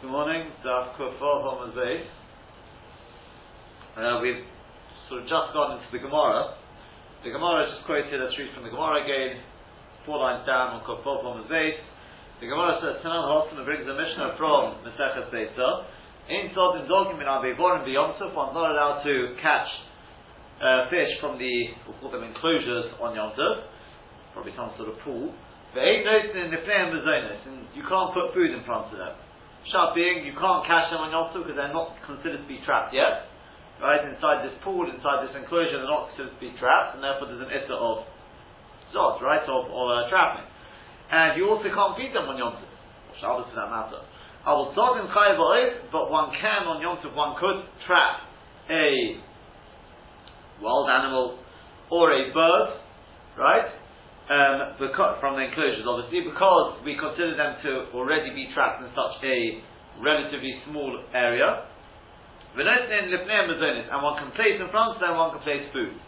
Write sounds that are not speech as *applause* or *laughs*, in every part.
Good morning, Daf Kufar Homazay. Uh, we've sort of just gone into the Gemara. The Gemara is just quoted a street from the Gemara again, four lines down on Kufar Homazay. The Gemara says, Tanan Hossam brings a Mishnah from Mesechus Beisa. In Sod and Dogim in Abevorim Beyomtuf, one's not allowed to catch uh, fish from the, we'll call them enclosures on Yom probably some sort of pool. But ain't noticing in the flame and you can't put food in front of them. Shut being, you can't catch them on Yom because they're not considered to be trapped yet. Right, inside this pool, inside this enclosure, they're not considered to be trapped, and therefore there's an issa of zod, right, of, of uh, trapping. And you also can't feed them on Yom Tov, or Shabbos for that matter. I will zod in but one can on Yom Tov, one could trap a wild animal or a bird, right? Um, because, from the enclosures, obviously, because we consider them to already be trapped in such a relatively small area. And one can place in front of them, one can place food.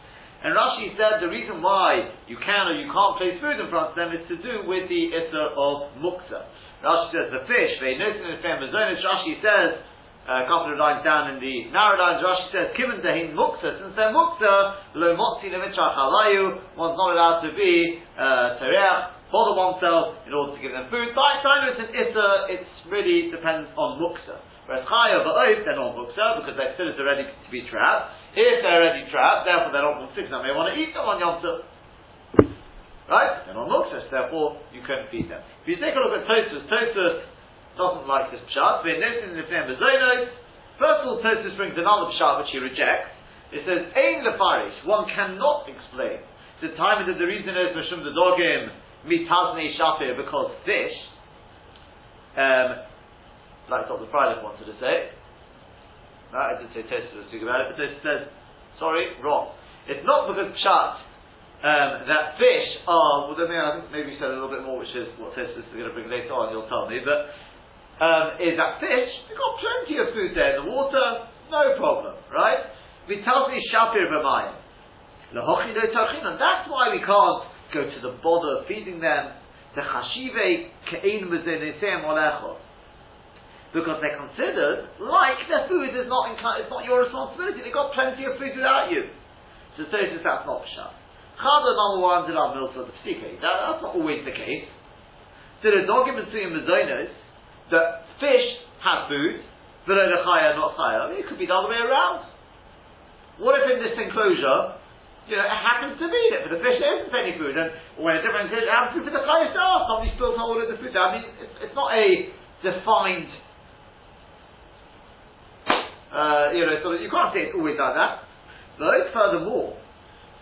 And Rashi said the reason why you can or you can't place food in front of them is to do with the issa of muksa. Rashi says the fish, they notice in the Rashi says a couple of lines down in the narrow lines, Rashi says, Kiven dehin muksa, since they're muksa, lo motzi lemitrach halayu, one's not allowed to be uh, tereach, bother oneself in order to give them food. By time it's an issa, it's really depends on muksa. Whereas chaya va'oif, they're not muksa, because they're still ready to be trapped. If they're already trapped, therefore they're not muksa, they may want to eat them on Yom Tov. Right? They're not muksa, therefore you can feed them. If you take a look at Tosfos, Tosfos doesn't like this pshat. First of all, Tosfos brings another pshat which he rejects. It says, Ein lefarish, one cannot explain. The time that the reason is Mishum the dogim mitazne shafir because fish, um, like what the Friday wanted to say. I didn't say Tosfos was speaking about it, but Tosfos says, sorry, wrong. It's not because pshat um, that fish are, well, then I think maybe you said a little bit more, which is what Tosfos is going to bring later on, you'll tell me, but um, is that fish, we've got plenty of food there in the water, no problem, right? We tell me shapir b'mayim. And that's why we can't go to the bother of feeding them. The Hashive Kain Mazinisem Olechot because they're considered like their food is not it's not your responsibility. They've got plenty of food without you. So says that's not pshat. Chada number one did our milk of the That's not always the case. So the dogim between the that fish have food, but the chaya not chaya. I mean, it could be the other way around. What if in this enclosure, you know, it happens to be that for the fish there isn't any food, and when a different enclosure happens to be for the chaya itself, somebody spills all of the food there. I mean, it's, it's not a defined, uh, you know, sort of, you can't say it's always like that. But furthermore,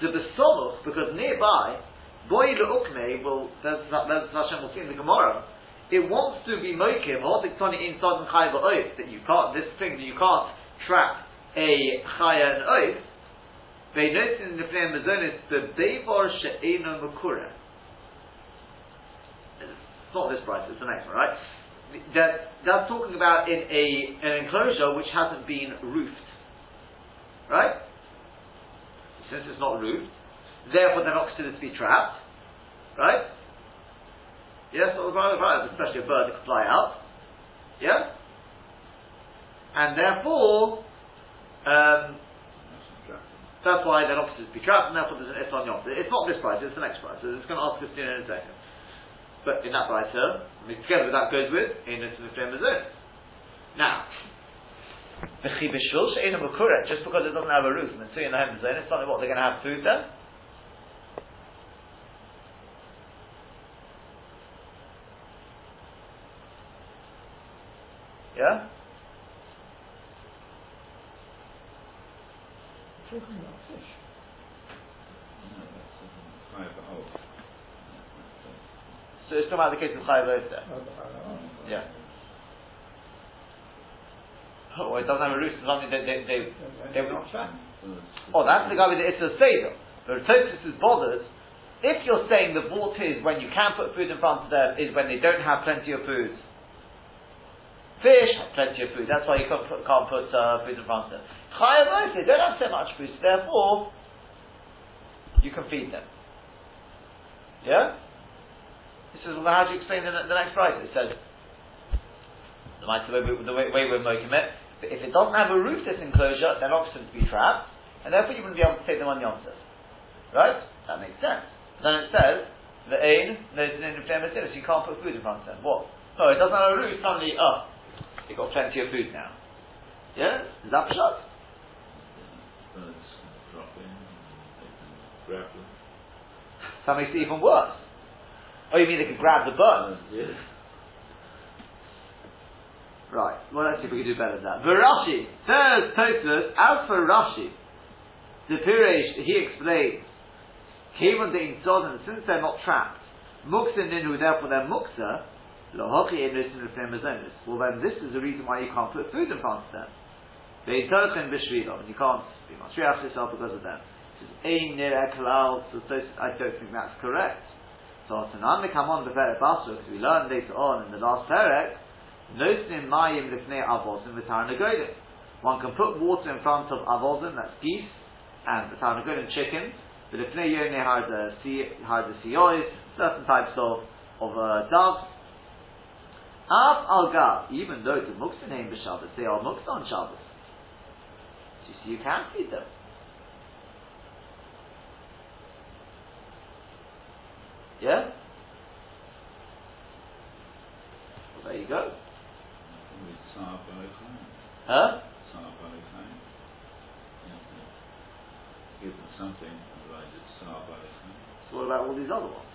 the besomuch, because nearby, boy the ukme will, there's, there's Hashem will see in the Gemara, it wants to be mokim, in sodden chayv oath, that you can't, this thing that you can't trap a chaya and oath, they notice in the flame mazonis, the bevar she'eno makura. It's not this price, it's the next one, right? That, that's talking about in a, an enclosure which hasn't been roofed. Right? Since it's not roofed, therefore they're not considered to be trapped. Right? Yes, especially a bird that can fly out. Yeah? And therefore, um, that's why they're not be trapped, and therefore there's an on Yom. It's not this price, it's the next price. So it's going to ask us in a second. But in that price here, I mean, together with that goes with, in the flame Now, the chibishvil she'ena just because it doesn't have a roof, and it's in the hem it's not what they're going to have food then. Yeah? So it's talking about the case of Chayav there. Yeah. Oh, it doesn't have a roof, something they, they, they, they, Oh, that's the guy with the It's a Seder. The Tosfos is bothered. If you're saying the vault is when you can put food in front of them is when they don't have plenty of food, Fish plenty of food. That's why you can't put, can't put uh, food in front of them. Chayav they don't have so much food, so therefore you can feed them. Yeah. This is how do you explain the, the next price? It says the, way, the way, way we're making it. But if it doesn't have a roof, this enclosure, they're not to be trapped, and therefore you wouldn't be able to take them on Yom Right? That makes sense. Then it says, the ain, there's an so you can't put food in front of them. What? No, it doesn't have a roof, suddenly, oh, you've got plenty of food now. Yeah? Is that shot? Birds drop in, they can grab them. That makes it even worse. Oh, you mean they can grab the birds? Yes. Right. Well, let's see if we can do better than that. Verashi says Tosfos. As for Rashi, the Piresh he explains. Kevon de Insodan, since they're not trapped, Muksa Ninu, therefore they're Muksa. Well, then this is the reason why you can't put food in front of them. They and you can't be Masriach yourself because of them. I don't think that's correct. So Tanan come on the Perek Basra, because we learned later on in the last Perek. Nosnim mayim lifnei avozim v'tarnagodim. One can put water in front of avozim, that's geese, and v'tarnagodim, chickens, but V'lifnei yone harda siyois, certain types of, of uh, doves. Av al gav, even though the muksanim b'Shabbos, they are muks on Shabbos. So you see, you can feed them. Yeah? Well, there you go. Huh? Give them something, otherwise it's So what about all these other ones?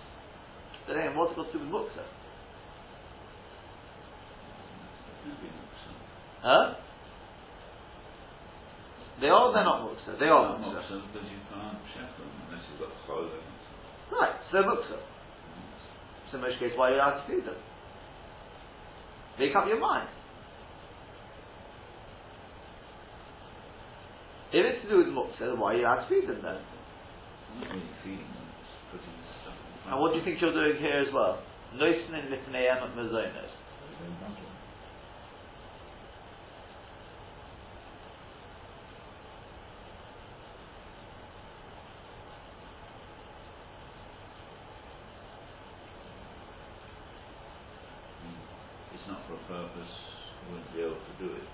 Then what's got to do with Muksa? Huh? They are, they're not Muksa. They are Muksa. because you can't shepherd them unless you've got Chol. Right, so they're Muksa. So in most cases, why are you allowed to feed them? Make up your mind. If it's to do with muksa, why are you allowed to feed them then? And what do you think you're doing here as well? Noisen in litneim mazonos. It's not for a purpose, you wouldn't be able to do it.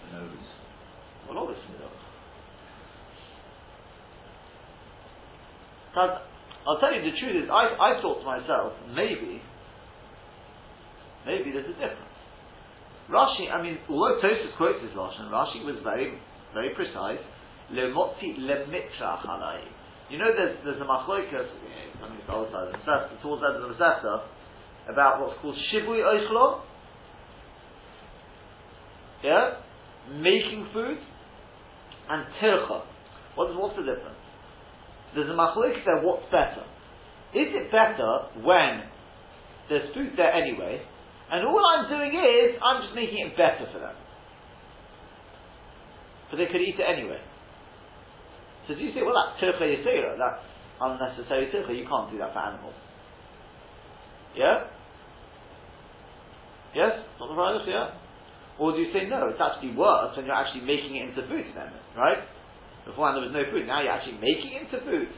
For no reason. Well, obviously not. Because You the truth is, I, I thought to myself, maybe, maybe there's a difference. Rashi, I mean, although Tosfos quotes this Lashon, Rashi was very, very precise. Lemotzi lemitra halai. You know, there's there's a machloikas. I mean, it's the other side of the towards the end of the Masechta, about what's called shibui oichlo. Yeah, making food and tircha. What is, what's the difference? There's a machloek there, what's better? Is it better when there's food there anyway, and all I'm doing is, I'm just making it better for them? But they could eat it anyway. So do you say, well, that's tircha yisera, that's unnecessary tircha, you can't do that for animals. Yeah? Yes? Not the right yeah? Or do you say, no, it's actually worse when you're actually making it into food then, right? Beforehand there was no food, now you're actually making it into food.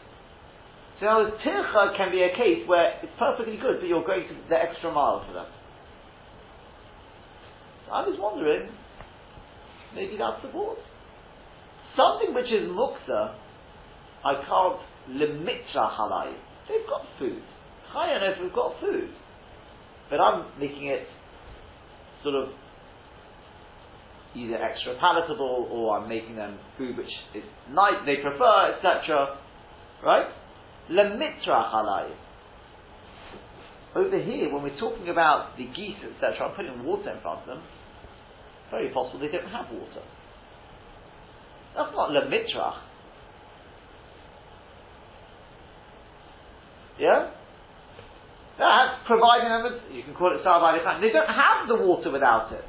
So now tircha can be a case where it's perfectly good, but you're going to the extra mile for them. So I was wondering, maybe that's the cause. Something which is muksa, I can't limitra halai. They've got food. Chaya knows we've got food. But I'm making it sort of either extra palatable or I'm making them food which is nice, they prefer, etc. Right? Lemitra halai. Over here, when we're talking about the geese, etc., I'm putting water in front of them. Very possible they don't have water. That's not lemitrach. Yeah? That's providing them with, you can call it salvai They don't have the water without it.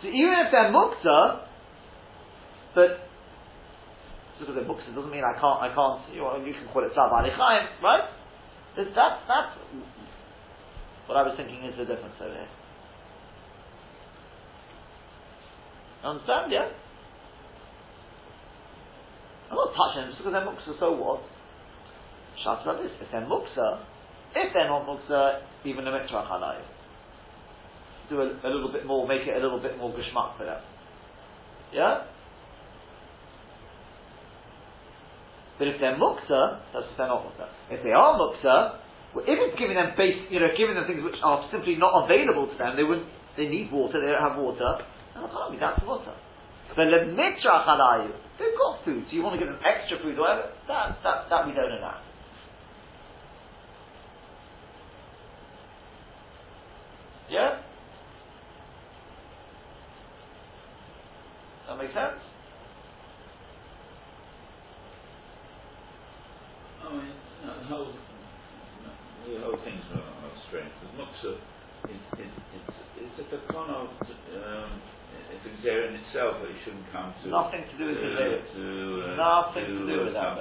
So even if they're mukta, but because they're mukta doesn't mean I can't, I can't, you, know, you can call it Sav Chaim, right? That, that's what I was thinking is the difference over here. Understand, yeah? I'm not touching them just because they're muksa, so what? Shout about this. If they're muksa, uh, if they're not muksa, uh, even the mitzvah halayim. do a, a little bit more, make it a little bit more geschmack for them. Yeah? But if they're muksa, that's they're not muksa. If they are muksa, well, if it's giving them base, you know, giving them things which are simply not available to them, they wouldn't, they need water, they don't have water, then I that's water. But the mitra chalayu, they've got food, so you want to give them extra food or whatever, that, that, that we don't allow. Yeah? That makes sense? I mean, the whole, the whole thing's not, not strange. Because muksa, it, it, it's, it's a takana, um, it's a in itself, but it shouldn't come to. Nothing to do with to, the to, uh, Nothing to do uh, with that,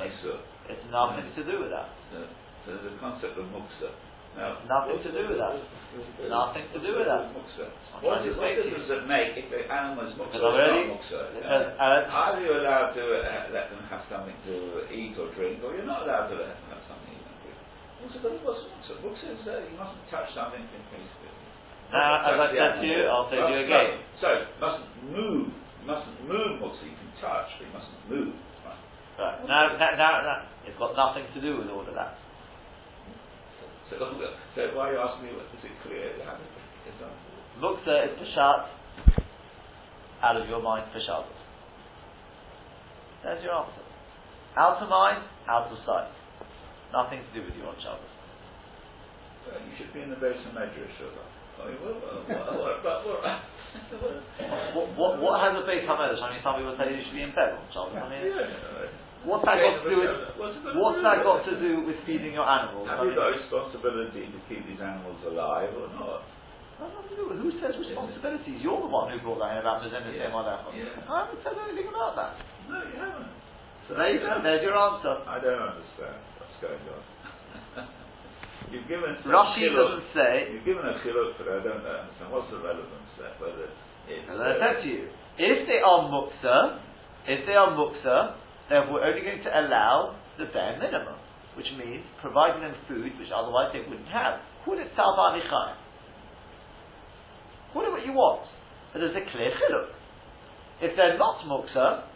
It's nothing to do with that. so, so the concept of muksa. Now, Nothing to do with that. Nothing to do with that. What, is, what difference does it make if the animal is muksa or not muksa? Uh, uh, Are you allowed to uh, let them have something to eat or drink, or you're not allowed to let them have something to eat or drink? Also, but what's muksa? Muksa is uh, you mustn't touch something in case. Now, as I said to you, I'll say to you again. So, mustn't move. Mustn't move muksa. You can touch, but you mustn't move. Right. Right. Now, now, now, now, it's got nothing to do with all of that. So, *laughs* so why are you asking me? What, is it clear? How does it's not- Muksa is Peshat out of your mind for Shabbos. There's your answer. Out of mind, out of sight. Nothing to do with you on Shabbos. Well, you should be in the base of Medrash, mean, what, what, What, has a base Hamedosh? I mean, some people tell you you should be in bed on Shabbos. I mean, what's that got to do with, what's that got to do with feeding your animals? I Have you got a responsibility to keep these animals alive or not? That's nothing to do with- Who says responsibilities? You're the one who brought that in about Mizena Yeah. Sema Yeah. I haven't said anything about that. No, you haven't. So there you go, there's your answer. I don't understand going on. You've given Rashi doesn't say, You've given a chiluk, but I don't understand. What's the relevance there? Whether it's. as I said to you, uh, if they are muksa, if they are muksa, then we're only going to allow the bare minimum, which means providing them food which otherwise they wouldn't have. Call it talba nichayim. Call it what you want. But there's a clear chiluk. If they're not muksa,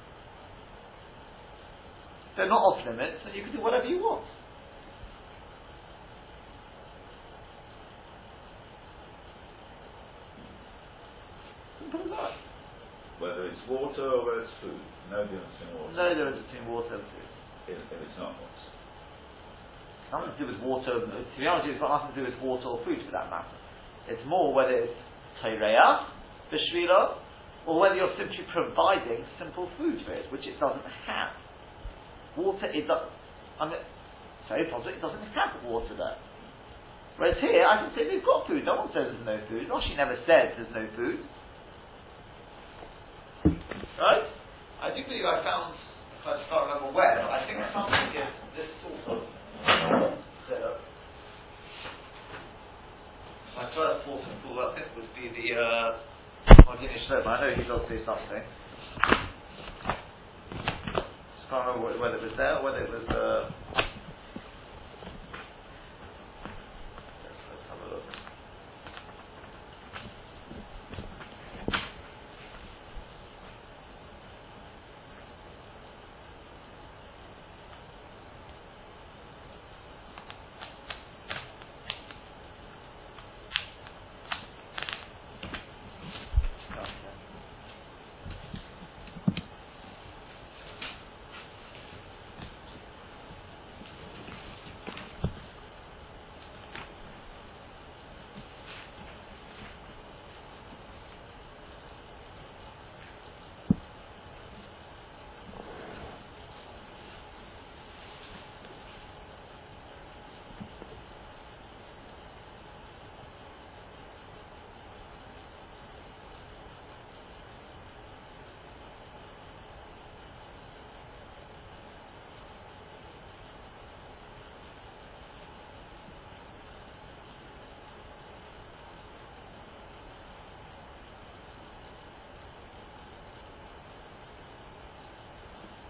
they're not off limits, then you can do whatever you want. Simple as that. Whether it's water or whether it's food. No difference in water. No difference between water and food. If, if it's not water. Nothing to do with water. To be honest, it's got nothing to do with water or food for that matter. It's more whether it's teireach, bishvila, or whether you're simply providing simple food for it, which it doesn't have. Water, it does. I mean, sorry, it doesn't have water there. Whereas here, I can say they've got food. No one says there's no food. Rashi never said there's no food. Right? I do believe I found, I just can't remember where, but I think something is this sort of setup. My first thought of full, I think, would be the uh. I know he does say something. Just can't remember whether it was there or whether it was. Uh, let's, let's have a look. Okay.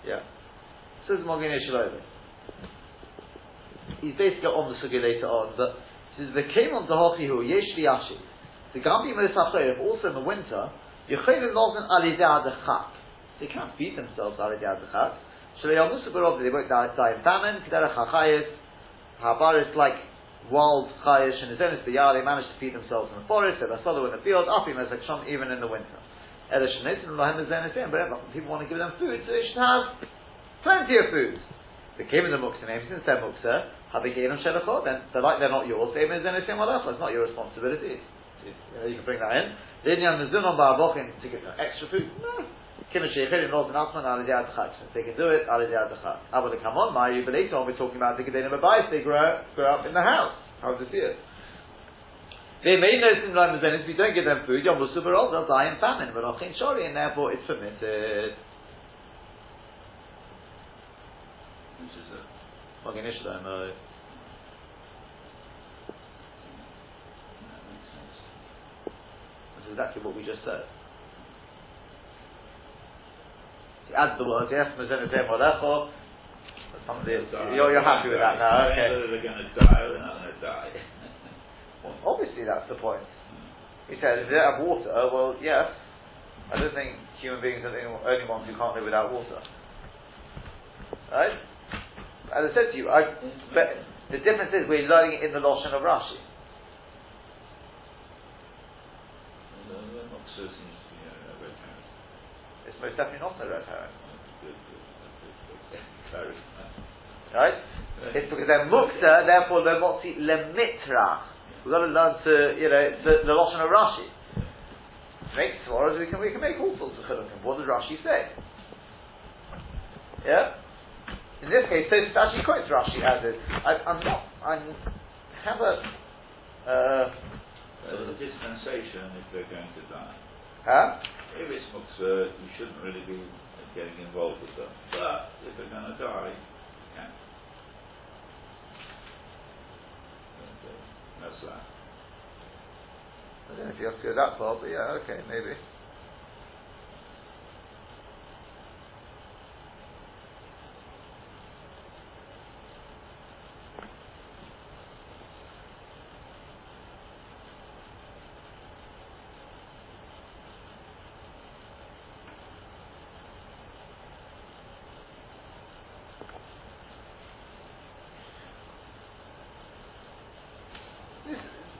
Yeah. Says Maginei Shlomo. He's basically on the sugi later on, but says, "V'came on Zahachihu Yesh Liyashi." the Gambi Mesachayim, also in the winter, Yechilim Lozen Alideh Adachat. They can't feed themselves Alideh Adachat. Shalayamusu Barov, they won't die, in famine, Kedera Chachayis, Habaris like wild chayish and zonis biyah, they manage to feed themselves in the forest, they're solo in the field, afim as even in the winter. But people want to give them food, so they should have plenty of food. They came in the muksa name, since they're muksa, them shelachot, then they're like they're not yours, they it's not your responsibility. You, know, you can bring that in. Then you have the zunon ba'avochin to give them extra food. No. Kimin sheikhirim not an atman al yad They can do it al yad chag. Ava to come on, my you later on we're talking about the gedenim abayis. They grow grow up in the house. How does it feel? They may know some like if you don't give them food, Yom Subarol, they'll die in famine. But Achin Shori, and therefore it's permitted. Which is it? Maginei Shlomo, uh, That's exactly what we just said. add the words, yes, Mazenetem Olecho. You're, you're happy with that now, okay. They're going to die they're not going to die. Obviously, that's the point. He said, if they don't have water, well, yes. I don't think human beings are the only ones who can't live without water. Right? As I said to you, I, but the difference is we're learning it in the Lashon of Rashi. It's most definitely not a red herring. *laughs* Right? It's because they're mukta, therefore they're motzi lemitra. We've got to learn to, you know, the, the Lashon of Rashi. Make svaras, we can, we can make all sorts of chilukim. What does Rashi say? Yeah? In this case, so actually quotes Rashi as is. I, am not, I have a, uh, so the dispensation if they're going to die. Huh? If it's muktzah, you shouldn't really be getting involved with them. But if they're going to die, you can. That. I don't know if you have to go that far, but yeah, okay, maybe.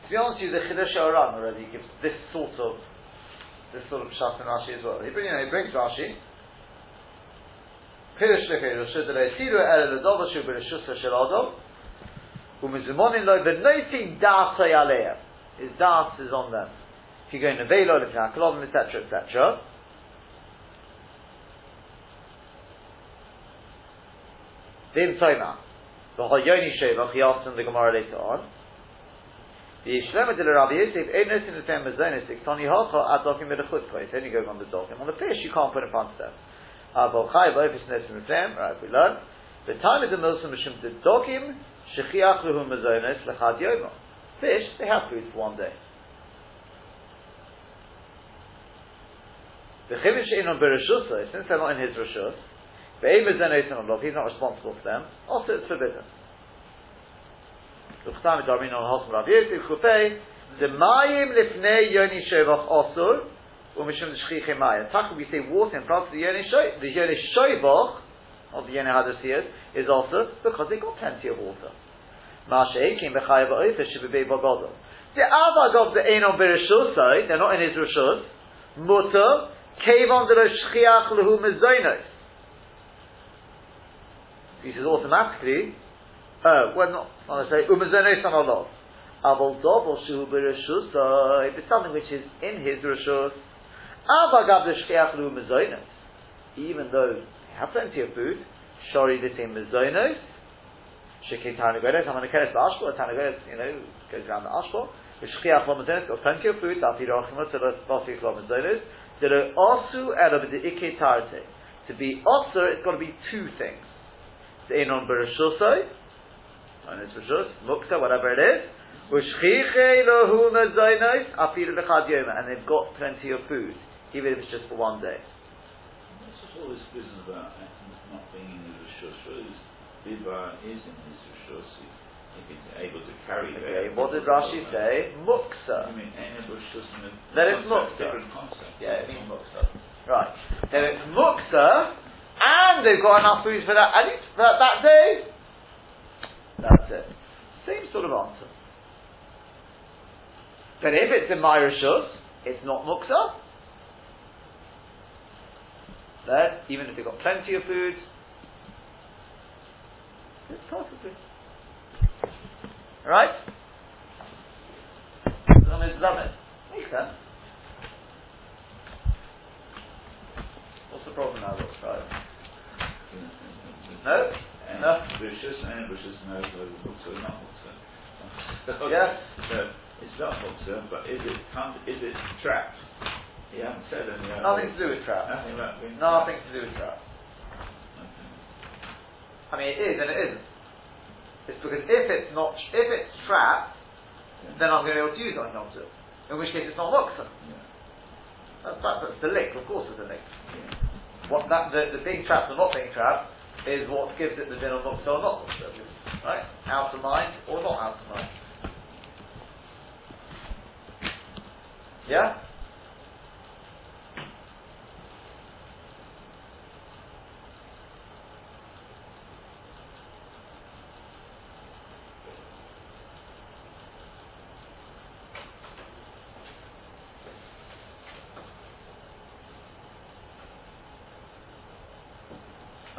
Be honest with you, the Chiddush Oran already gives this sort of this sort of pshat in Rashi as well. He, you know, he brings Rashi. Chiddush lechedush shudere tiru ere ledova shu b'reshusha shel odom u'mizimonin lo v'noitim da'asay aleim. His das is on them. If you go in the Velo, if you're Kolom, etc., etc. Vim Toima. V'hoyoni shevach, he asks in the Gemara later on. The Shlema de Rabbi Yosef, Einos in the Tem Mazonis, Iktoni Hocha, Adokim Medachutko. It's only going on the Dokim. On the fish, you can't put in front of them. Abol Chai, Boifis the Tem, right, we learn. The time is the Milsim Mishum de Dokim, Shechiach Luhu Mazonis, Lechad Yomo. Fish, they have food for one day. The Chimish in on Bereshusa, since they're not in his Rishus, the Aim is then he's not responsible for them, also it's forbidden. Hosm Rav Yosef Chupei the Mayim Lifnei Yoni Shovach Osur Umishum Shchiche Mayim. Tach we say water in front of the Yoni Shovach, the Yoni Shovach of the Yoni Hadasiyas is also because they got plenty of water. The Avag of the Einon Bereshusai, they're not in his Rishus, Mutter, Kevon de Shchiach Lehu Mezoinos. He says automatically, uh, well, not, not necessarily, umazenes on olov. Aval dovel shu b'reshus, if it's something which is in his reshus, avagav l'shkeach lu mezoinos, even though they have plenty of food, shori l'tim mezoinos, shekei tarnagoles, I'm going to carry the ashko, tarnagoles, you know, goes around the ashko, l'shkeach lo mezoinos, got plenty of food, dati rochimot, to l'osik lo mezoinos, to l'osu elo b'di'ike tarte. To be osir, it's got to be two things. The enon b'reshusai, on his rishus, mukta, whatever it is. And they've got plenty of food, even if it's just for one day. What's all this business about eh? not being in his rishus? Biba is in his rishus. it's able to carry Okay, there. what did Rashi say? Muksa. I mean, any bush. Then it's concept, muksa. Different concept. Yeah, it means muksa. Right. Then it's muksa, and they've got enough food for that, at least for that, that day. That's it. Same sort of answer. But if it's in my rishus, it's not muksa. Then, even if they've got plenty of food, it's it. Right? Makes sense. What's the problem now. No? No. bushes, and bushes, no, so muksa, not muksa. *laughs* Yes. *laughs* So, it's not muksa, but is it, can't, is it trapped? You haven't said anything Nothing to do with trap. Nothing about being Nothing to do with trap. Okay. I mean, it is and it isn't. It's because if it's not, if it's trapped, then I'm going to be able to use it on Yom In which case, it's not muksa. Yeah. That's, that's, that's the link. Of course, it's a link. Yeah. What that the, the being trapped or not being trapped is what gives it the din of muksa or not muksa. Right? Out of mind or not out of mind. Yeah.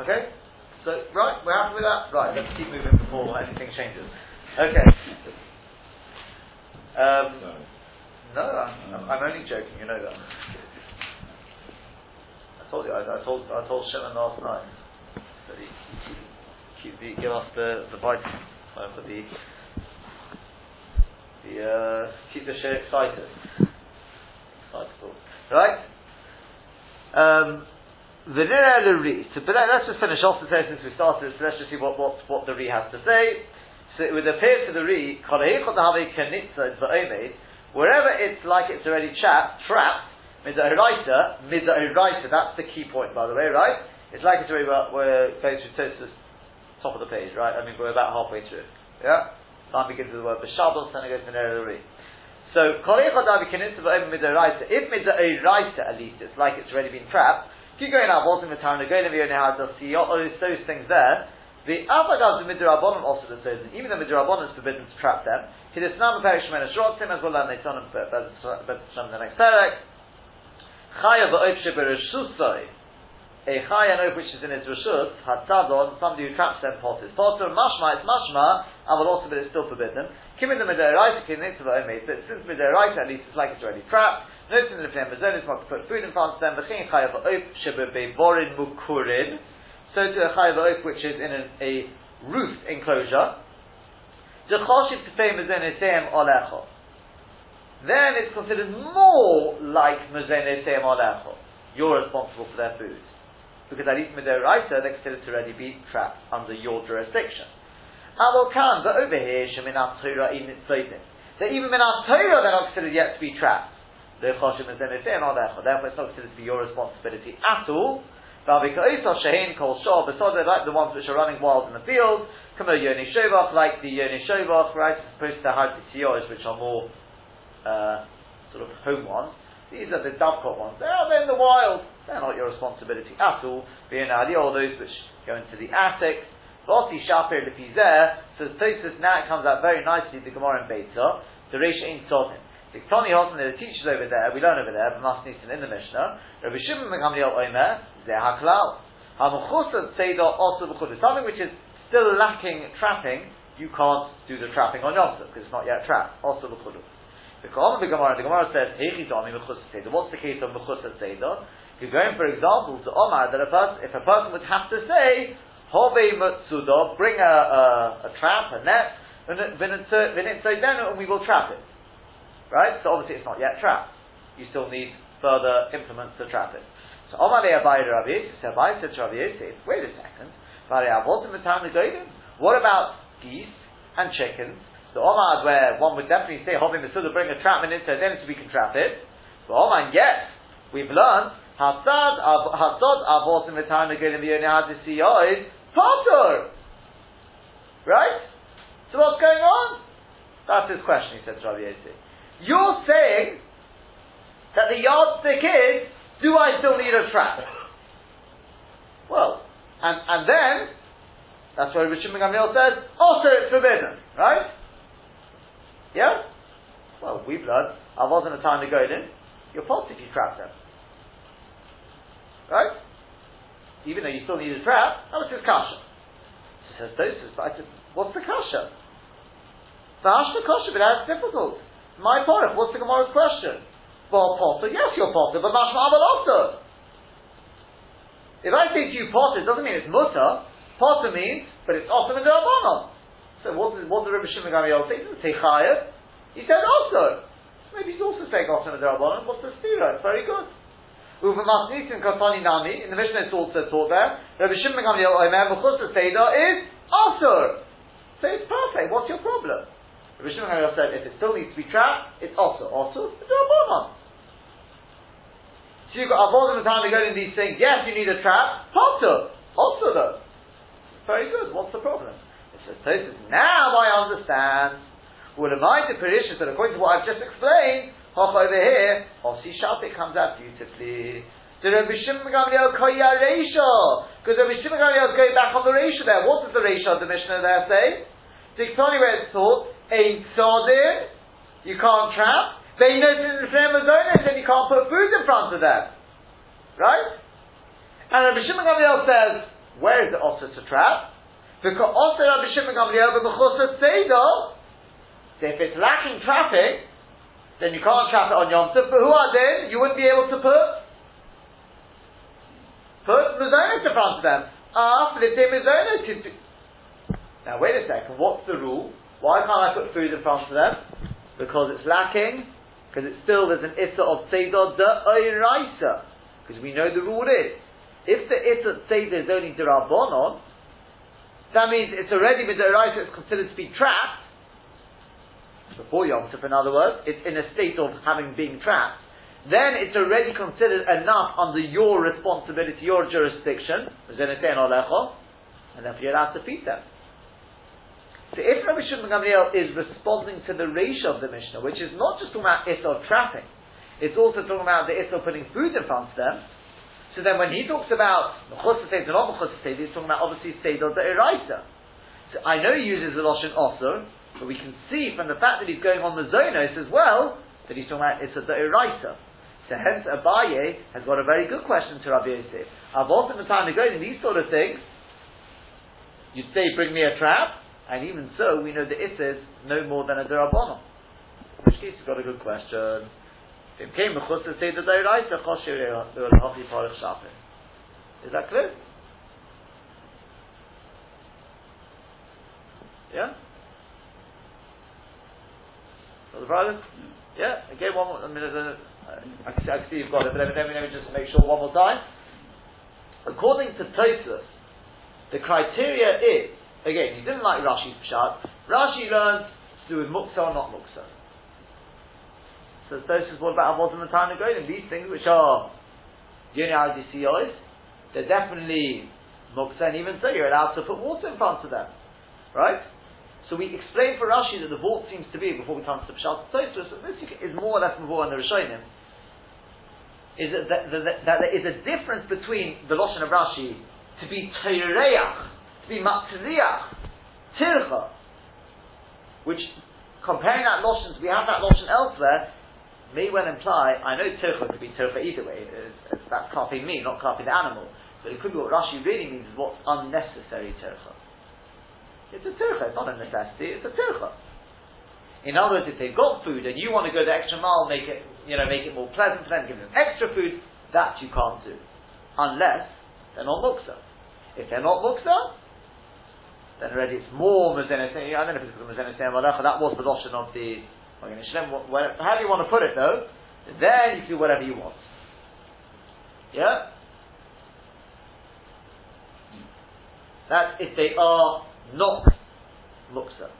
Okay? So, right, we're happy with that? Right, let's keep moving before anything changes. Okay. Um, no, I'm, I'm only joking, you know that. I told you, I, I told I told Shimon last night that he, he, he, he give us the, the bite, uh, for the, the, uh, keep the show excited. Excitable. Right? Um, Vanilla Luri. So, but let- let's just finish off the since we started. So let's just see what, what, what the Re has to say. So it would appear to the Re, wherever it's like it's already trapped, trapped, midairaita, midairaita, that's the key point, by the way, right? It's like it's already, we're, we're going through Tosfos, top of the page, right? I mean, we're about halfway through. Yeah? Time begins with the word B'Shabbat, then it goes to Vanilla Luri. So, if midairaita, at least, it's like it's already been trapped, if you go in Avos in the town, go in the Yonah see all those, things there. The Avagav the Midrabanon also the chosen, even the Midrabanon is forbidden to trap them. Not perish men Shrotim as well and turn them but the next parak. Chaya v'oif shebereshusoi. A chaya an oaf which is in its reshus, hatzadon, somebody who traps them pot is potter, mashma it's mashma, and will also but it's still forbidden. Kimin the midiraita kinitzva omeit, but since midiraita at least it's like it's already trapped, Notice in the Pnei Mazonis, not to put food in front of them, v'chin chayav ha'of shebebeborin mukurin, so to a chayav ha'of which is in an, a roofed enclosure, D'choshiv tefei mazonisem olecho. Then it's considered more like mazonisem olecho. You're responsible for their food. Because at least midiraita, they're considered to already be trapped under your jurisdiction. Aval kan, but over here, sheminat Torah in its That even minat Torah, they're not considered yet to be trapped. The choshim is then therefore it's not considered to be your responsibility at all. Like the ones which are running wild in the field, come yoni shovach, like the yoni shovach, right? As opposed to hard which are more uh, sort of home ones. These are the dovecot ones. They are in the wild. They're not your responsibility at all. B'yonadi, all those which go into the attic. Voti shapir lefizeh. So Tosfos now comes out very nicely. The Gemara in Beitzah. The Reish Ein Sodim. The Tony Hosen, the teachers over there, we learn over there, Mas Nisan in the Mishnah, Rabbi Shimon ben Gamliel Omer, Zeh HaKlal. HaMuchusat Seidah also b'chudu. Something which is still lacking trapping, you can't do the trapping on Yom because it's not yet trapped. Also b'chudu. The Gemara, the Gemara, the Gemara says, Hechidami Mechusat Seidah. What's the case of Mechusat Seidah? You're going, for example, to Omar, that a person, if a person would have to say, Hove Matsudah, bring a, a, a trap, a net, and we will trap it. Right? So obviously it's not yet trapped. You still need further implements to trap it. So Omar Abai Rabbi so Abai said to Rabbi Yosef, wait a second, what about geese and chickens? The Omar where one would definitely say Hovim Masuda bring a trapman into it, then it's we can trap it. But Omar, yes, we've learned Hasad Hasad Avot in the time of Gelim Yonah Hadisiyoid Potter. Right? So So what's going on? That's his question, he said to Rabbi Yossi. You're saying that the yardstick is, do I still need a trap? Well, and, and then, that's why Rishon Gamliel says, also it's forbidden, right? Yeah? Well, we've learned, I wasn't a time to go in, you're pot if you trap them. Right? Even though you still need a trap, that was his kasha. He says, Dosis, but I said, what's the kasha? The hashta kasha, but that's difficult. My porif, what's the Gemara's question? Well, potter, yes, you're potter, but mashma also. If I say to you potter, it doesn't mean it's mutter. Potter means, but it's awesome in the Rabbanon. So what does, what does Rabbi Shimon Gamliel say? He doesn't say chayev. He said also. Maybe he's also saying awesome in the Rabbanon. What's the stira? It's very good. Uvamasnisin katani nami. In the Mishnah it's also taught there. Rabbi Shimon Gamliel oimer b'chus seder is also. So it's perfect. What's your problem? Rabbi Shimon Gamliel said if it still needs to be trapped, it's also. Also, it's a Rabbanon. So you've got avoid the time in these things. Yes, you need a trap. Potter. Also though. Very good. What's the problem? It says, Tosfos, now I understand. Well, am I the perishus that according to what I've just explained, Hoch over here, Osi Shabbat comes out beautifully. To Rabbi Shimon Gamliel Koya Reisha. Because Rabbi Shimon Gamliel is going back on the Reisha there. What does the Reisha of the Mishnah there say? Diktoni where it's taught, Ein Tzodim, you can't trap. They notice the then you can't put food in front of them. Right? And Rabbi Shimon Gamliel says, where is the also to trap? Because also Rabbi Shimon Gamliel but b'mechusa seder. So if it's lacking traffic, then you can't trap it on Yom Tov. But who are then? You wouldn't be able to put put mizonos in front of them. Ah, flip mizonos. Now wait a second. What's the rule? Why can't I put food in front of them? Because it's lacking. Because it's still there's an issa of seder de oiraisa. Because we know the rule is if the Itzat Seder is only Durabonon, that means it's already Midoraisa, it's considered to be trapped, before Yom Tov, in other words, it's in a state of having been trapped, then it's already considered enough under your responsibility, your jurisdiction, and therefore you're allowed to feed them. So if Rabbi Shimon Gamliel is responding to the ratio of the Mishnah, which is not just talking about Issa trapping, it's also talking about the Issa putting food in front of them, so then when he talks about Mechus Seder, not Mechus Seder, he's talking about obviously Seder the Eraisa. So I know he uses the Lashon Osir, but we can see from the fact that he's going on the Zonos as well, that he's talking about it's a the Eraisa. So hence Abaye has got a very good question to Rabbi Yosef. I've also the time to go in these sort of things, you'd say bring me a trap, and even so we know the it is no more than a Durabonon. In which case you've got a good question. It came mechutz to say the Dairaisa, Choshev Hachi Parich Shapin. Is that clear? Yeah? So the problem? Yeah? Again, one more, I mean, a, I, can see, I can see you've got it, but let me, let me just make sure one more time. According to Tosfos, the criteria is, again, he didn't like Rashi's Pshat. Rashi learns to do with Muksa or not Muksa. So Tosfos what about and the time ago? And these things which are Yoni they're definitely Muksa, and even so, you're allowed to put water in front of them. Right? So we explained for Rashi that the vault seems to be, before we come to the Pshat Tosfos, and this is more or less more on the Rishonim, is that, that, that, that, there is a difference between the Lashon of Rashi to be Teireach, be Matzriach, Tircha, which comparing that Lashon, we have that Lashon elsewhere, may well imply, I know turcha could be turcha either way, it's, it's, that's carping me, not carping the animal, but it could be what Rashi really means is what's unnecessary turcha. It's a turcha, it's not a necessity, it's a turcha. In other words, if they've got food and you want to go the extra mile, make it, you know, make it more pleasant for them, give them extra food, that you can't do. Unless they're not muksa. If they're not muksa, then already it's more mazenes. I don't know if it's mazenes that was the lotion of the However you want to put it though, then you can do whatever you want. Yeah? That's if they are not muksa.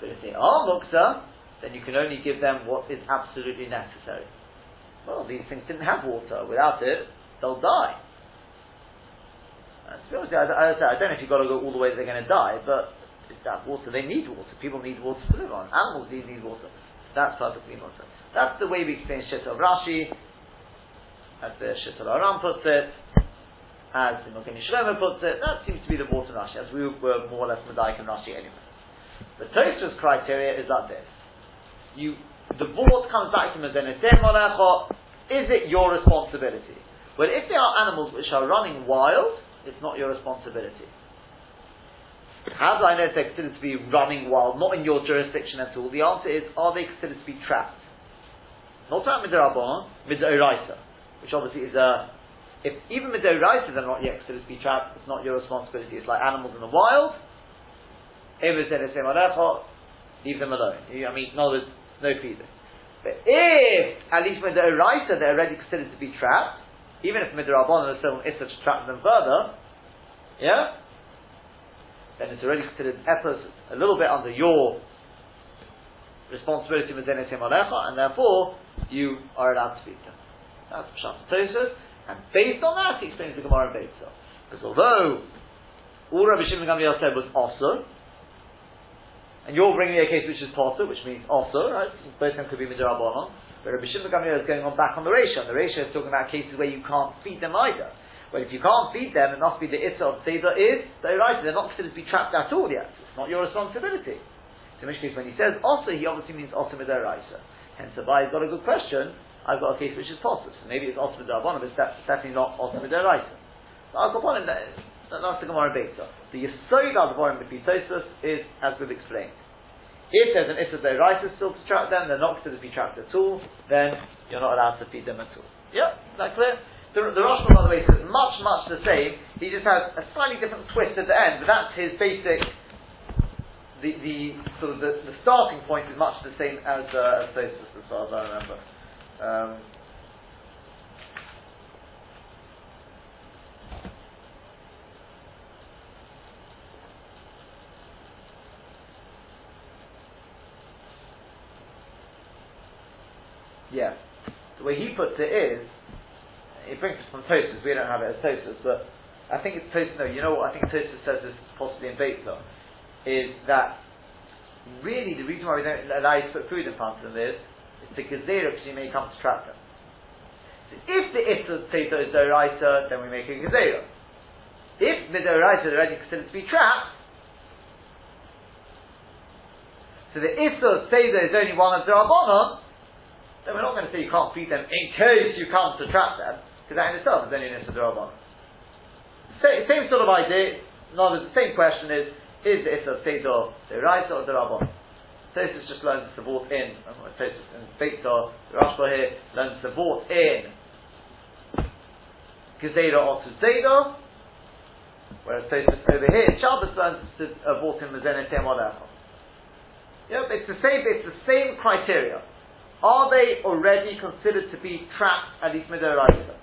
But if they are muksa, then you can only give them what is absolutely necessary. Well, these things didn't have water. Without it, they'll die. Uh, I, I, don't know if you've got to go all the way that they're going to die, but that water. They need water. People need water to live on. Animals need, need water. That's perfectly water. That's the way we explain Shita of Rashi, as the Shita Aram puts it, as the Malkini Shlomo puts it. That seems to be the water Rashi, as we were more or less Madaik and Rashi anyway. The Tosfos criteria is like this. You, the board comes back to Mezenetem is it your responsibility? Well, if there are animals which are running wild, it's not your responsibility. How do I know if they're considered to be running wild, not in your jurisdiction at all? The answer is, are they considered to be trapped? Not about midrabon, midoraisa, which obviously is a. If even midoraisa they're not yet considered to be trapped, it's not your responsibility. It's like animals in the wild. Oh, leave them alone. I mean, no, no feeding. But if at least midoraisa they're already considered to be trapped, even if midrabon is still issa to trap them further, yeah, then it's already considered a little bit under your responsibility and therefore you are allowed to feed them. That's Pshat and based on that he explains the Gemara in Beitzah. Because although all Rabbi Shimon Gamliel said was also, and you're bringing me a case which is potter, which means also, right? Both of them could be midrabanon. But Rabbi Shimon Gamliel is going on back on the ratio, the ratio is talking about cases where you can't feed them either. Well, if you can't feed them, it must be the issa of Seder is, they're right, they're not considered to be trapped at all yet. It's not your responsibility. So in which case, when he says also, he obviously means also midaraisa. Hence, Abai has got a good question. I've got a case which is possible. So maybe it's also midarabon, but it's definitely not also midaraisa. So I'll go on in that. That's the Gemara Beta. The Devarim B'Pitosis is as we've explained. If there's an Issa Deiraisa still to trap them, they're not considered to be trapped at all, then you're not allowed to feed them at all. Yeah, is that clear? The, the Rosh by the way, says much, much the same. He just has a slightly different twist at the end, but that's his basic. The, the sort of the, the starting point is much the same as uh, as Tosfos, as far as I remember. Um, yeah, the way he puts it is it brings us from Tosfos. We don't have it as Tosfos, but I think it's Tosfos. No, you know what? I think Tosfos says this possibly in Beitzah is that really the reason why we don't allow you to put food in front of them is it's because you may come to trap them. So if the iftar potato is doraita, then we make a gezerah. If the doraita is already considered to be trapped, so the iftar seder is only one of the rabbanon, then we're not going to say you can't feed them in case you come to trap them. Because that in itself is only an Issa Same, same sort of idea, not the same question is, is the Issa Seder Raisa or the Rabban? Tosis just learns the Vort in, Tosis and the Rashba here learns the Vort in Gezeda onto Seder, whereas Tosis over here, Shabbos learns to uh, Vort in Mazenetem Olecha. Yep, it's the same, it's the same criteria. Are they already considered to be trapped at least midoraisa?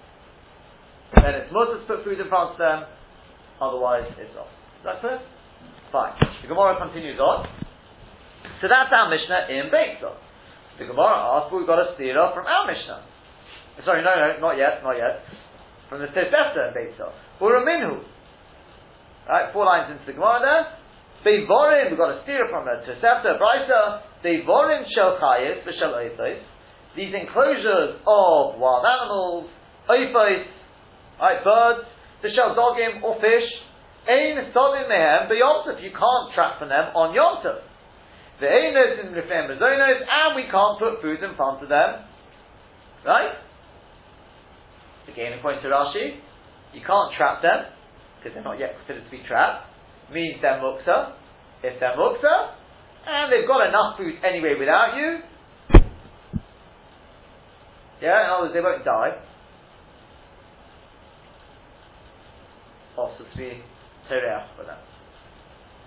then it's to put food in front of them, otherwise it's off. Is that clear? Fine. The Gemara continues on. So that's our Mishnah in Beitzah. The Gemara asks, we've got a stira from our Mishnah. Sorry, no, no, not yet, not yet. From the Tosefta in Beitzah. We're a minhu. Right, four lines into the Gemara there. Beivorim, we've got a stira from the Tosefta, Brisa. Beivorim shel chayis, v'shel oifos. These enclosures of wild animals, oifos, right, birds, the shell dogim or fish, ein solim mehem beyontif. You can't trap from them on yontif. The einos and refem bezonos, and we can't put food in front of them. Right? Again, according to Rashi, you can't trap them because they're not yet considered to be trapped. Means they're muksa. If they're muksa, and they've got enough food anyway without you, yeah, in other words, they won't die. be tereach for them.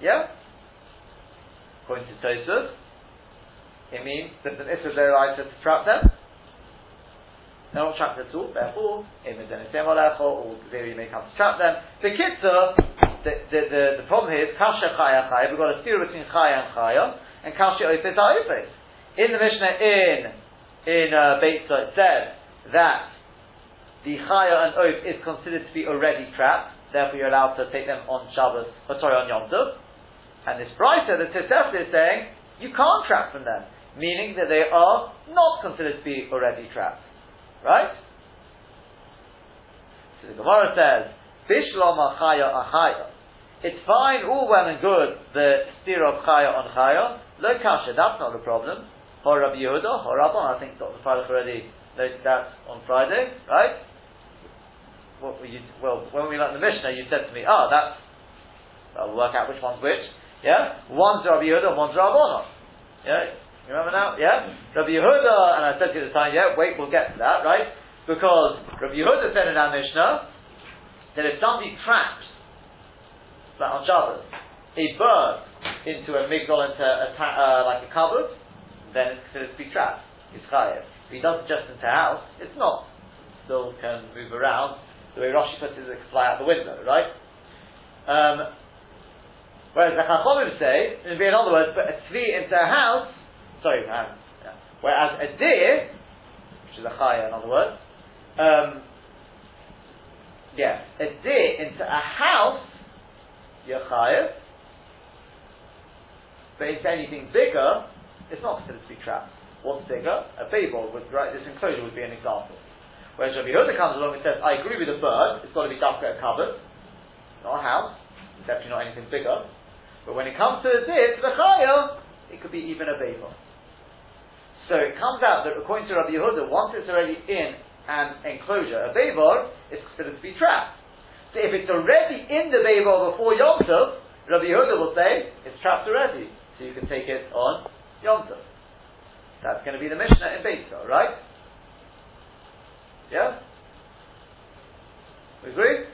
Yeah? According to Tosfos, it means that an Issa Deraisa to trap them. They're not trapped at all, therefore, in the or there you may come to trap them. The Kitzur, the, the, the, problem here is Kasha Chaya Chaya, we've got a steer between Chaya and Chaya, and Kasha Oifes Oifes. In the Mishnah in, in uh, Beitzah, it says that the Chaya and Oif is considered to be already trapped, therefore you're allowed to take them on Shabbos, or sorry, on Yom Tov. And this Brisa, the Tosefta is saying, you can't trap from them, meaning that they are not considered to be already trapped. Right? So the Gemara says, Bishlom achaya achaya. It's fine, all well and good, the steer of chaya on chaya. Lo kasha, that's not a problem. Or Rabbi Yehuda, or Rabban, I think Dr. Freilich already noted that on Friday, right? What were you, well, when we learned the Mishnah, you said to me, oh, that's, I'll work out which one's which. Yeah? One's Rabbi Yehuda one's Rabban. Yeah? You remember now? Yeah? Rabbi Yehuda, and I said to you at the time, yeah, wait, we'll get to that, right? Because Rabbi Yehuda said in our Mishnah that if somebody traps, like on Shabbos, a bird into a migdal, into a ta- uh, like a cupboard, then it's considered to be trapped. It's chayev. If he does it just into a house, it's not. Still can move around. The way Rashi puts it, it can fly out the window, right? Um, whereas the Chachamim say, in other words, put a tzvi into a house, sorry, um, yeah. whereas a deer, which is a chaya in other words, um, yeah, a deer into a house, you're but into anything bigger, it's not considered to be trapped. What's bigger? A babel would, right, this enclosure would be an example. Whereas Rabbi Yehuda comes along and says, I agree with a bird, it's got to be dafka a cupboard, not a house, definitely not anything bigger. But when it comes to this, the chaya, it could be even a babel. So it comes out that according to Rabbi Yehuda, once it's already in an enclosure, a Beivor, is considered to be trapped. So if it's already in the Beivor before Yom Tov, Rabbi Yehuda will say, it's trapped already, so you can take it on Yom Tov. That's going to be the Mishnah in Beitza, right? Yeah? We agree?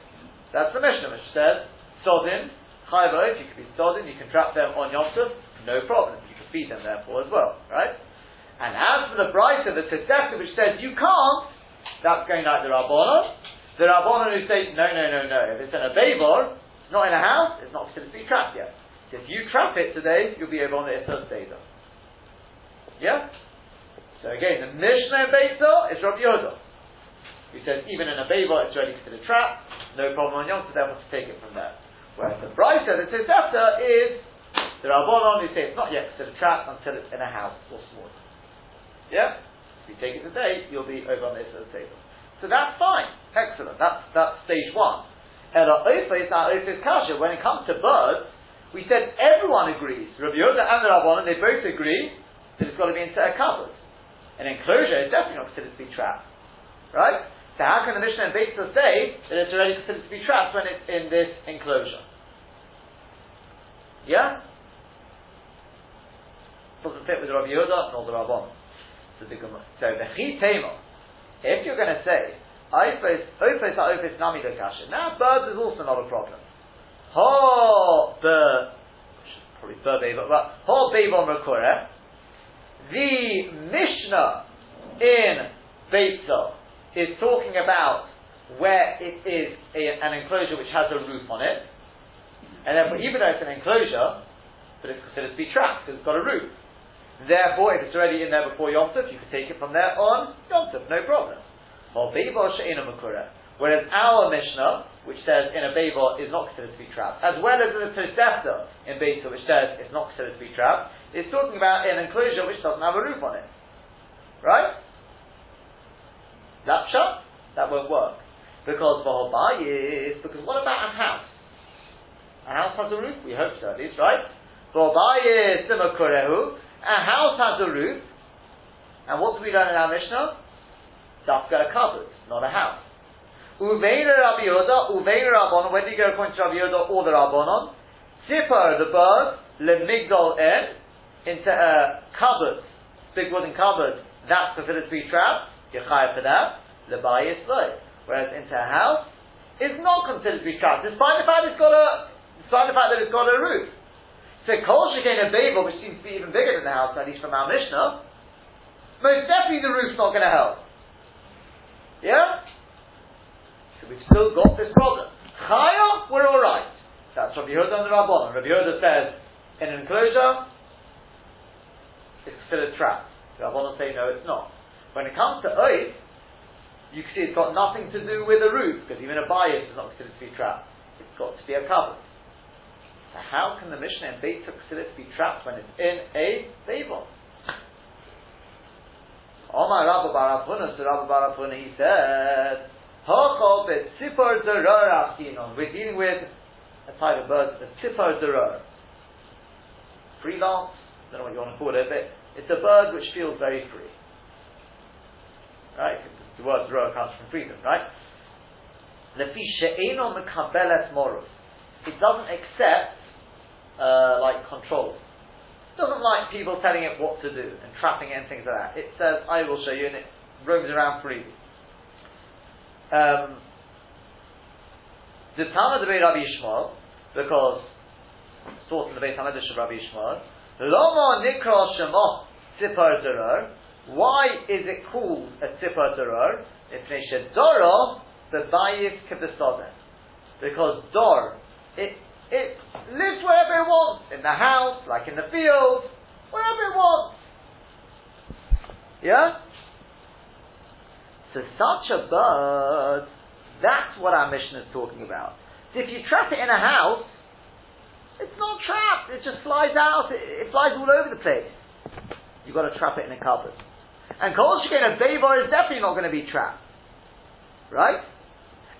That's the Mishnah, which says, Sodin, Chayvot, you can be Sodin, you can trap them on Yom Tov, no problem. You can feed them therefore as well, right? And as for the Brisa, the Tosefta, which says you can't, that's going like the Rabbanon. The Rabbanon who say, no, no, no, no, if it's in a Babor, it's not in a house, it's not considered to be trapped yet. So if you trap it today, you'll be able on the Isser Seder. Yeah? So again, the Mishnah in is Rabbi Yehuda, who says even in a Babor it's ready already considered trapped, no problem on Yom, so therefore to take it from there. Whereas the Brisa, says after is the Rabbanon who say it's not yet considered trapped until it's in a house or smaller. Yeah? If you take it today, you'll be over on this table. So that's fine. Excellent. That's, that's stage one. Ela Ofis, our Ofis Kasha, when it comes to birds, we said everyone agrees. Rabbi Yehuda and the Rabbanon, they both agree that it's got to be into a cupboard. An enclosure is definitely not considered to be trapped. Right? So how can the Mishnah and Beitzah say that it's already considered to be trapped when it's in this enclosure? Yeah? Doesn't fit with Rabbi Yehuda nor the Rabbanon. So the so the chitema, if you're going to say ofis ofis ofis nami kasha, now birds is also not a problem. Ho the probably bird but ho bevon rakure. The Mishnah in Beitzah is talking about where it is a, an enclosure which has a roof on it, and therefore even though it's an enclosure, but it's considered to be trapped because it's got a roof. Therefore, if it's already in there before Yom Tov, you can take it from there on Yom Tov, no problem. Whereas our Mishnah, which says in a Beibor is not considered to be trapped, as well as in the Tosefta in Beitza, which says it's not considered to be trapped, is talking about an enclosure which doesn't have a roof on it. Right? That shut? That won't work. Because Hobayis, because what about a house? A house has a roof? We hope so at least, right? Hobayis, Simakurehu, a house has a roof, and what do we learn in our Mishnah? Dafka a cupboard, not a house. Uveira Rabbi Yehuda, Uveira Rabbanon, whether you go according to Rabbi Yehuda or the Rabbanon, Tzipar, the bird, Lemigdol en, into a cupboard, big wooden cupboard, that's considered to be trapped, you're for that, Lebayis loy. Whereas into a house, is not considered to be trapped, despite the fact it's got a, despite the fact that it's got a roof. So Kol Shekin a Babel, which seems to be even bigger than the house, at least from our Mishnah, most definitely the roof's not going to help. Yeah? So we've still got this problem. Chaya, we're alright. That's Rabbi Yehuda and the Rabbanon. Rabbi Yehuda says, in an enclosure, it's considered trapped. The Rabbanon say, no, it's not. When it comes to oath, you can see it's got nothing to do with the roof, because even a bias is not considered to be trapped. It's got to be a cupboard. How can the Mishnah in Beit consider be trapped when it's in a Babel? Omar Rabba bar Rav Huna, so Rabba bar Rav Huna, he said, Hocho betzipor zerar achinon. We're dealing with a type of bird, a tzipor zerar. Freelance, I don't know what you want to call it, but it's a bird which feels very free. Right? The word zerar comes from freedom, right? Lefi she'eno mekabelet morus. It doesn't accept, uh, like, control. It doesn't like people telling it what to do and trapping it and things like that. It says, I will show you, and it roams around freely. Um, the Tana the Rabbi Yishmael, because it's taught in the Beit Hamikdash of Rabbi Yishmael, Loma Nikra Shema Tzipar Zerar. Why is it called a Bayis Kibbesoden. Because Dor, it, it lives wherever it wants, in the house, like in the field, wherever it wants. Yeah? So such a bird, that's what our mission is talking about. So if you trap it in a house, it's not trapped, it just flies out, it, it flies all over the place. You've got to trap it in a cupboard. And Kol Shekain, a Bevar is definitely not going to be trapped. Right?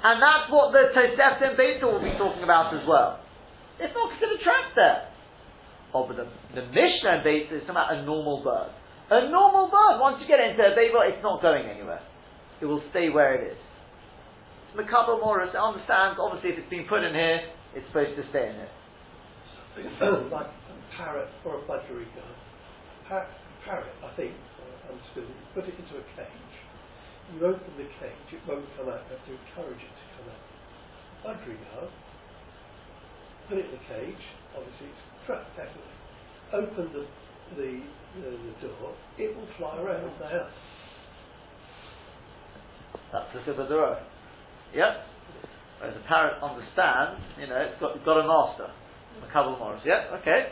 And that's what the Tosefta and Beta will be talking about as well. It's not considered trapped there. Oh, but the, the Mishnah and Beta is talking about a normal bird. A normal bird, once you get into a Bevar, it's not going anywhere it will stay where it is. It's Makabel Morris understands, obviously, if it's been put in here, it's supposed to stay in here. like a parrot or a budgerigar. Par- parrot, I think, uh, understood it. You put it into a cage, you open the cage, it won't come out, you have to encourage it to come out. Budgerigar, put it in the cage, obviously it's trapped definitely. Open the, the, the, the door, it will fly around the house. That's the Sibadura. Yeah? Whereas a parrot understands, you know, it's got, it's got a master. Makabal Morris. Yeah? Okay.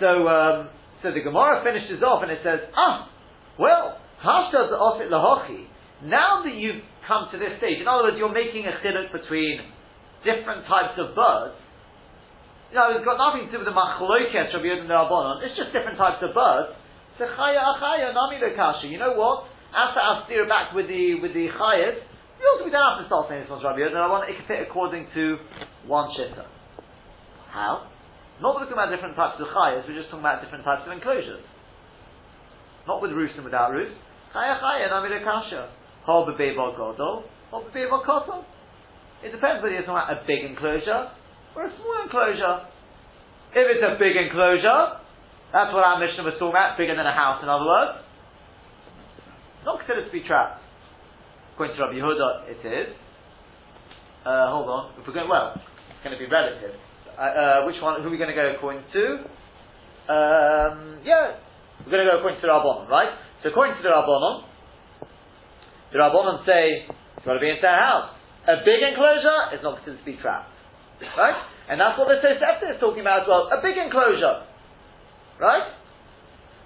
So, um, so the Gemara finishes off and it says, ah, well, Hashtas Osit Lahochi, now that you've come to this stage, in other words, you're making a chiluk between different types of birds, you know, it's got nothing to do with the machloiket of Yod and It's just different types of birds. So chaya achaya nami You know what? After steer back with the with the chayes, you also we don't have to start saying this one's Rabbi. I want it to fit according to one shitta. How? Not talking about different types of chayes, we're just talking about different types of enclosures. Not with roofs and without roofs. Chaya chaya namile kasha. Hol bebeva godol. Hol bebeva kotel. It depends whether you're talking about a big enclosure or a small enclosure. If it's a big enclosure, that's what our mission was talking about, bigger than a house in other words. Not considered to be trapped. According to Rabbi Yehuda, it is. Uh, hold on. If we're going, well, it's going to be relative. Uh, uh, which one? Who are we going to go according to? Um, yeah, we're going to go according to the Rabbanon, right? So according to the Rabbanon, the Rabbanon say it's got to be into a house. A big enclosure is not considered to be trapped, right? And that's what the Tosefta is talking about as well. A big enclosure, right?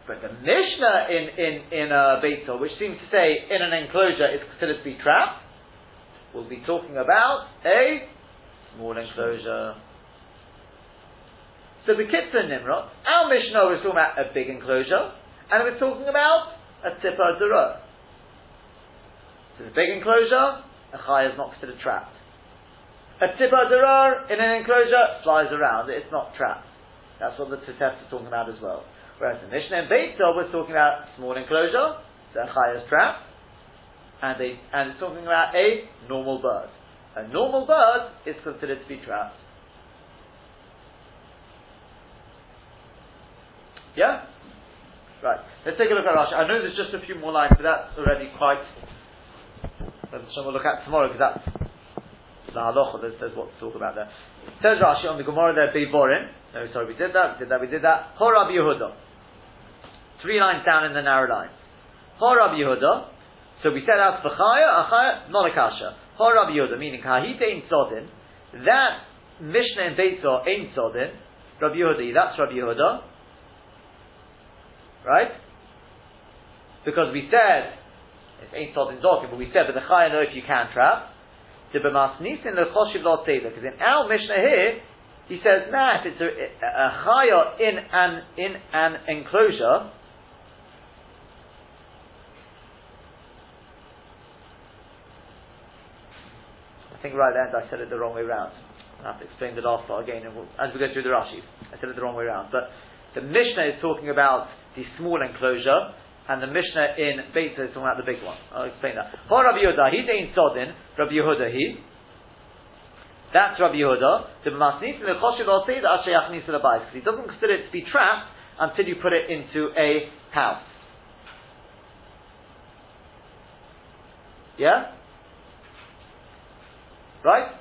But the Mishnah in in in uh, Beitzah, which seems to say in an enclosure is considered to be trapped, will be talking about a small enclosure. So the Kitzur Nimrod, our Mishnah was talking about a big enclosure, and we're talking about a Tzipar Dura. So the big enclosure, a Chai is not considered trapped. A Tzipar Dura in an enclosure flies around, it's not trapped. That's what the Tzitef is talking about as well. Whereas the Mishnah in Beitzah was talking about small enclosure, the Chaya's trap, and, a, and it's talking about a normal bird. A normal bird is considered to be trapped. Yeah? Right. Let's take a look at Rashi. I know there's just a few more lines, but that's already quite. So we'll look at tomorrow because that's the halacha. There's, there's what to talk about there. Says Rashi on the Gemara there, Beiborim. No, sorry, we did that, we did that, we did that. Horab Yehuda. Three lines down in the narrow lines. Horab Yehuda. So we said that's B'chaya, Achaya, not a kasha. Horab Yehuda, meaning Kahite in Sodin. That Mishnah in Beitzah in Sodin. Rabbi Yehuda, that's Rabbi Yehuda. Right? Because we said, it's ain't Sodin Zokin, but we said, but the Chaya know if you can trap. Because in our Mishnah here, he says, nah, if it's a, a in an in an enclosure, I think right there I said it the wrong way round. I have to explain the last part again as we go through the Rashi. I said it the wrong way round. But the Mishnah is talking about the small enclosure, and the Mishnah in Beitza is talking about the big one. I'll explain that. Ho Rabbi Yehuda, he dein sodin, Rabbi Yehuda he. That's Rabbi Yehuda. The Masnis Choshev al that Ashayachnis the because he doesn't consider it to be trapped until you put it into a house. Yeah? Right?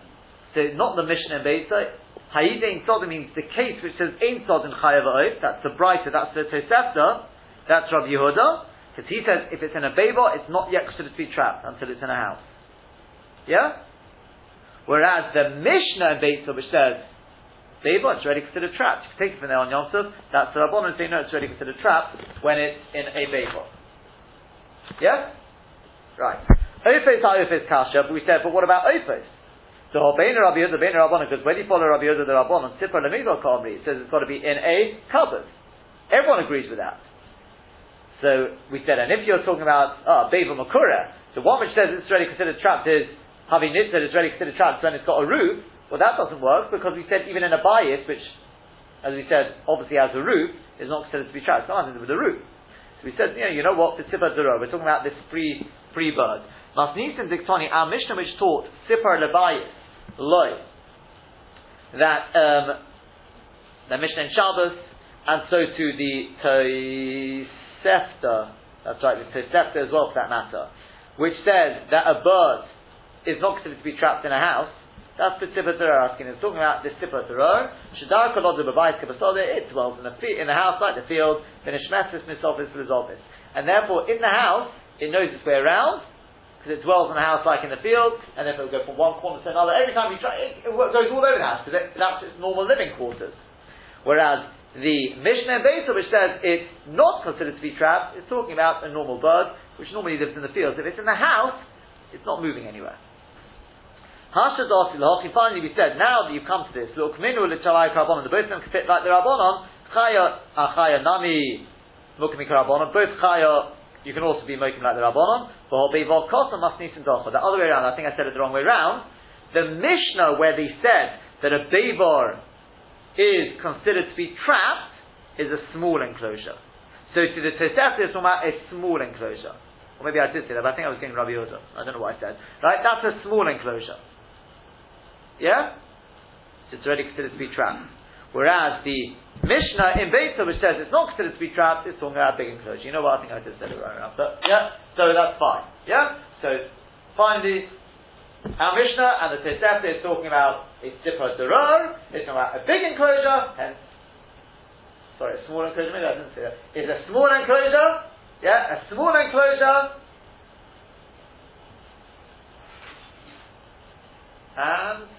So not the Mishnah in Beitza. Ha'idein Sodom means the case which says Ein Sodom Chayav That's the brighter, that's the Tosefta. That's Rabbi Yehuda. Because he says if it's in a Beba, it's not yet considered to be trapped until it's in a house. Yeah? Whereas the Mishnah in Beitza which says Beba, it's already considered trapped. You can take it from there on Yom Tov. That's the Rabbanon saying no, it's already considered trapped when it's in a Beba. Yeah? Right. Ophis, Ophis, Kasha, but we said, but what about Ophis? So Bein Rabbi Yehuda, Bein Rabbanon, because when you follow Rabbi Yehuda the Rabbanon, Sipra Lemizal Kamri, it says it's got to be in a cupboard. Everyone agrees with that. So we said, and if you're talking about uh, Beva Makura, the one which says it's already considered trapped is having said it's already considered trapped when it's got a roof. Well, that doesn't work because we said even in a bias, which, as we said, obviously has a roof, is not considered to be trapped. It's not with a roof. So we said, you know, you know what? The Sipar We're talking about this free free bird. Masnisim Diktoni, our Mishnah which taught Sipar Lebayis, loy. That um, the Mishnah in Shabbos, and so to the Tosefta, that's right, the Tosefta as well for that matter, which says that a bird is not considered to be trapped in a house. That's the Tibbet asking. It's talking about this Tibbet Torah. Shadar kolod it dwells in the, in the house like the field, Finishmesis misofis resolvis. And therefore, in the house, it knows its way around, because it dwells in a house like in the field, and then it will go from one corner to another. Every time you try, it, it goes all over the house because that's its normal living quarters. Whereas the Mishnah Beisa, which says it's not considered to be trapped, is talking about a normal bird which normally lives in the fields. If it's in the house, it's not moving anywhere. Finally, we said now that you've come to this, look, minu l'chalai karbonon, the both of them can fit like the rabbonon. Chaya uh, achaya nami mukmi karbonon. Both chaya you can also be making like the Rabbanon. But a Beivar Kosa mustn't docha. The other way around, I think I said it the wrong way around. The Mishnah where they said that a Bevar is considered to be trapped is a small enclosure. So to the Tosefta is talking about a small enclosure. Or maybe I did say that, but I think I was getting Rabbi Yehuda. I don't know what I said. Right? That's a small enclosure. Yeah? So it's already considered to be trapped. Whereas the Mishnah in Beitza, which says it's not considered to be trapped, is talking about a big enclosure. You know what? I think I just said it right around. But yeah, so that's fine. Yeah? So finally, our Mishnah and the Tosefta is talking about a Tzipra Durar, it's talking about a big enclosure, hence, sorry, a small enclosure, maybe I didn't say that. It's a small enclosure, yeah, a small enclosure, and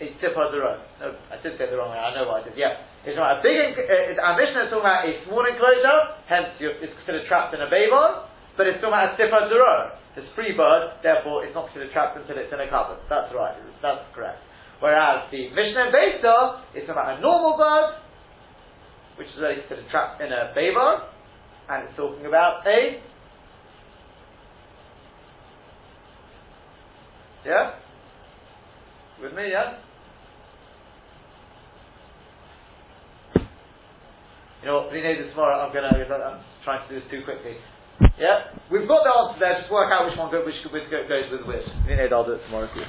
it's tipah derot. No, I did say the wrong way. I know what I did. Yeah, it's not a big. Uh, our Mishnah is talking about a small enclosure. Hence, it's considered trapped in a bayvon. But it's talking about a tipah derot. It's free bird. Therefore, it's not considered trapped until it's in a cupboard. That's right. That's correct. Whereas the Mishnah Beisa is about a normal bird, which is already considered trapped in a bayvon, and it's talking about a yeah. With me, yeah? You know what, B'nai this tomorrow, I'm gonna, I'm trying to do this too quickly. Yeah? We've got the answer there, just work out which one goes, which, which goes with which. B'nai, I'll do it tomorrow too.